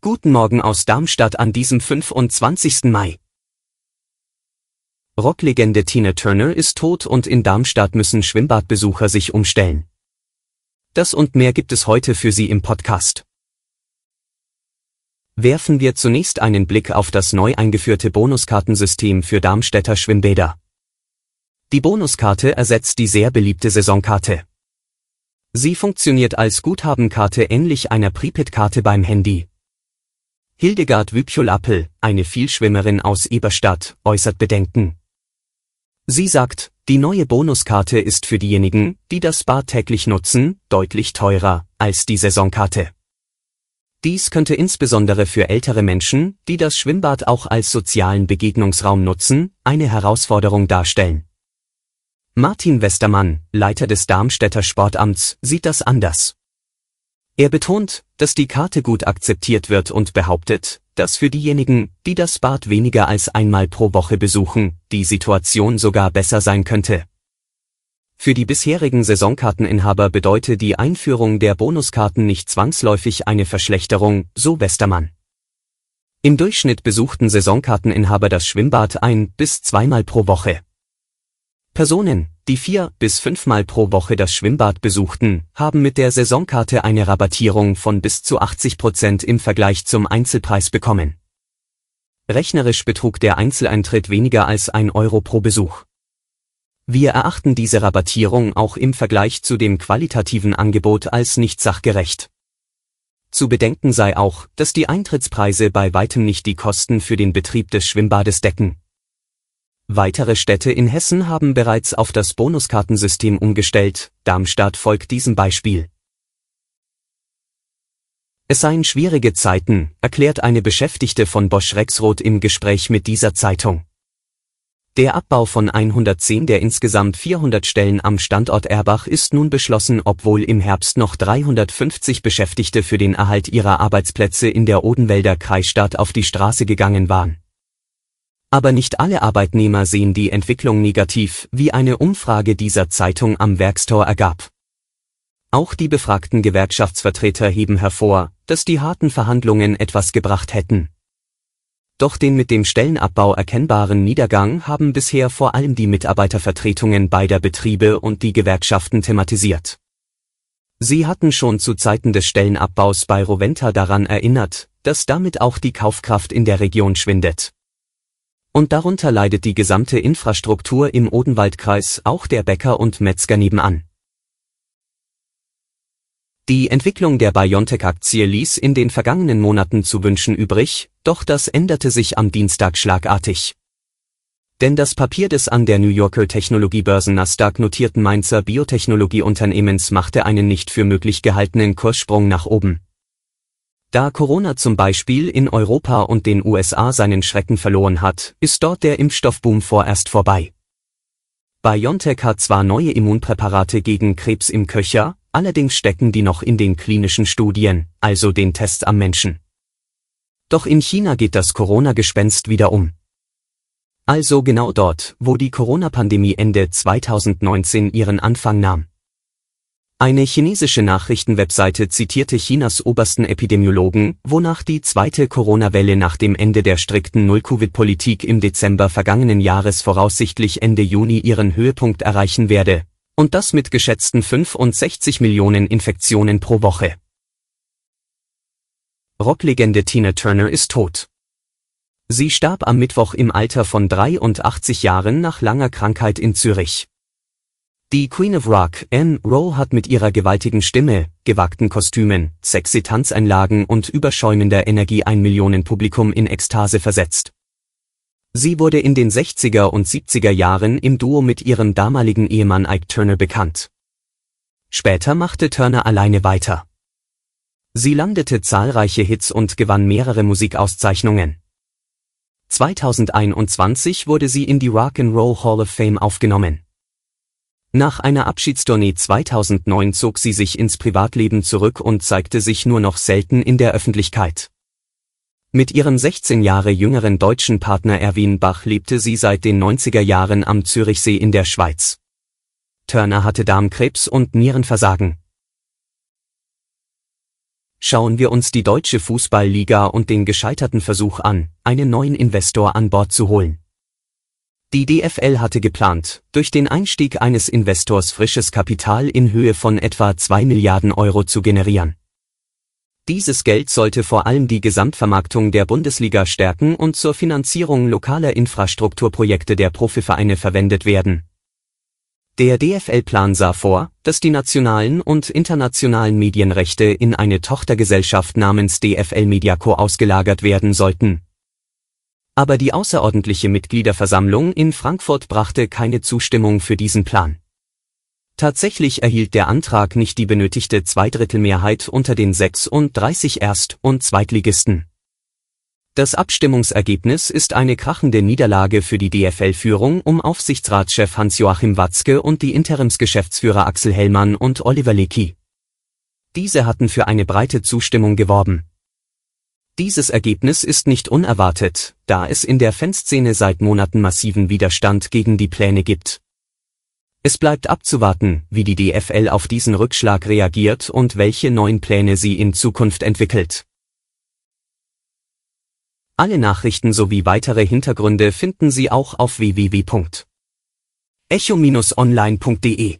Guten Morgen aus Darmstadt an diesem 25. Mai. Rocklegende Tina Turner ist tot und in Darmstadt müssen Schwimmbadbesucher sich umstellen. Das und mehr gibt es heute für Sie im Podcast. Werfen wir zunächst einen Blick auf das neu eingeführte Bonuskartensystem für Darmstädter Schwimmbäder. Die Bonuskarte ersetzt die sehr beliebte Saisonkarte. Sie funktioniert als Guthabenkarte ähnlich einer Prepaid-Karte beim Handy. Hildegard Wüpchul-Appel, eine Vielschwimmerin aus Eberstadt, äußert Bedenken. Sie sagt, die neue Bonuskarte ist für diejenigen, die das Bad täglich nutzen, deutlich teurer als die Saisonkarte. Dies könnte insbesondere für ältere Menschen, die das Schwimmbad auch als sozialen Begegnungsraum nutzen, eine Herausforderung darstellen. Martin Westermann, Leiter des Darmstädter Sportamts, sieht das anders. Er betont, dass die Karte gut akzeptiert wird und behauptet, dass für diejenigen, die das Bad weniger als einmal pro Woche besuchen, die Situation sogar besser sein könnte. Für die bisherigen Saisonkarteninhaber bedeute die Einführung der Bonuskarten nicht zwangsläufig eine Verschlechterung, so Westermann. Im Durchschnitt besuchten Saisonkarteninhaber das Schwimmbad ein bis zweimal pro Woche. Personen, die vier bis fünfmal pro Woche das Schwimmbad besuchten, haben mit der Saisonkarte eine Rabattierung von bis zu 80 Prozent im Vergleich zum Einzelpreis bekommen. Rechnerisch betrug der Einzeleintritt weniger als ein Euro pro Besuch. Wir erachten diese Rabattierung auch im Vergleich zu dem qualitativen Angebot als nicht sachgerecht. Zu bedenken sei auch, dass die Eintrittspreise bei weitem nicht die Kosten für den Betrieb des Schwimmbades decken. Weitere Städte in Hessen haben bereits auf das Bonuskartensystem umgestellt, Darmstadt folgt diesem Beispiel. Es seien schwierige Zeiten, erklärt eine Beschäftigte von Bosch Rexroth im Gespräch mit dieser Zeitung. Der Abbau von 110 der insgesamt 400 Stellen am Standort Erbach ist nun beschlossen, obwohl im Herbst noch 350 Beschäftigte für den Erhalt ihrer Arbeitsplätze in der Odenwälder Kreisstadt auf die Straße gegangen waren. Aber nicht alle Arbeitnehmer sehen die Entwicklung negativ, wie eine Umfrage dieser Zeitung am Werkstor ergab. Auch die befragten Gewerkschaftsvertreter heben hervor, dass die harten Verhandlungen etwas gebracht hätten. Doch den mit dem Stellenabbau erkennbaren Niedergang haben bisher vor allem die Mitarbeitervertretungen beider Betriebe und die Gewerkschaften thematisiert. Sie hatten schon zu Zeiten des Stellenabbaus bei Roventa daran erinnert, dass damit auch die Kaufkraft in der Region schwindet. Und darunter leidet die gesamte Infrastruktur im Odenwaldkreis, auch der Bäcker und Metzger nebenan. Die Entwicklung der BioNTech-Aktie ließ in den vergangenen Monaten zu wünschen übrig, doch das änderte sich am Dienstag schlagartig. Denn das Papier des an der New Yorker Technologiebörsen Nasdaq notierten Mainzer Biotechnologieunternehmens machte einen nicht für möglich gehaltenen Kurssprung nach oben. Da Corona zum Beispiel in Europa und den USA seinen Schrecken verloren hat, ist dort der Impfstoffboom vorerst vorbei. BioNTech hat zwar neue Immunpräparate gegen Krebs im Köcher, allerdings stecken die noch in den klinischen Studien, also den Tests am Menschen. Doch in China geht das Corona-Gespenst wieder um. Also genau dort, wo die Corona-Pandemie Ende 2019 ihren Anfang nahm. Eine chinesische Nachrichtenwebseite zitierte Chinas obersten Epidemiologen, wonach die zweite Corona-Welle nach dem Ende der strikten Null-Covid-Politik im Dezember vergangenen Jahres voraussichtlich Ende Juni ihren Höhepunkt erreichen werde. Und das mit geschätzten 65 Millionen Infektionen pro Woche. Rocklegende Tina Turner ist tot. Sie starb am Mittwoch im Alter von 83 Jahren nach langer Krankheit in Zürich. Die Queen of Rock, Anne Rowe hat mit ihrer gewaltigen Stimme, gewagten Kostümen, sexy Tanzeinlagen und überschäumender Energie ein Millionenpublikum in Ekstase versetzt. Sie wurde in den 60er und 70er Jahren im Duo mit ihrem damaligen Ehemann Ike Turner bekannt. Später machte Turner alleine weiter. Sie landete zahlreiche Hits und gewann mehrere Musikauszeichnungen. 2021 wurde sie in die Rock'n'Roll Hall of Fame aufgenommen. Nach einer Abschiedstournee 2009 zog sie sich ins Privatleben zurück und zeigte sich nur noch selten in der Öffentlichkeit. Mit ihrem 16 Jahre jüngeren deutschen Partner Erwin Bach lebte sie seit den 90er Jahren am Zürichsee in der Schweiz. Turner hatte Darmkrebs und Nierenversagen. Schauen wir uns die deutsche Fußballliga und den gescheiterten Versuch an, einen neuen Investor an Bord zu holen. Die DFL hatte geplant, durch den Einstieg eines Investors frisches Kapital in Höhe von etwa 2 Milliarden Euro zu generieren. Dieses Geld sollte vor allem die Gesamtvermarktung der Bundesliga stärken und zur Finanzierung lokaler Infrastrukturprojekte der Profivereine verwendet werden. Der DFL-Plan sah vor, dass die nationalen und internationalen Medienrechte in eine Tochtergesellschaft namens DFL Mediaco ausgelagert werden sollten aber die außerordentliche Mitgliederversammlung in Frankfurt brachte keine Zustimmung für diesen Plan. Tatsächlich erhielt der Antrag nicht die benötigte Zweidrittelmehrheit unter den 36 Erst- und Zweitligisten. Das Abstimmungsergebnis ist eine krachende Niederlage für die DFL-Führung um Aufsichtsratschef Hans-Joachim Watzke und die Interimsgeschäftsführer Axel Hellmann und Oliver Lecky. Diese hatten für eine breite Zustimmung geworben. Dieses Ergebnis ist nicht unerwartet, da es in der Fanszene seit Monaten massiven Widerstand gegen die Pläne gibt. Es bleibt abzuwarten, wie die DFL auf diesen Rückschlag reagiert und welche neuen Pläne sie in Zukunft entwickelt. Alle Nachrichten sowie weitere Hintergründe finden Sie auch auf www.echo-online.de.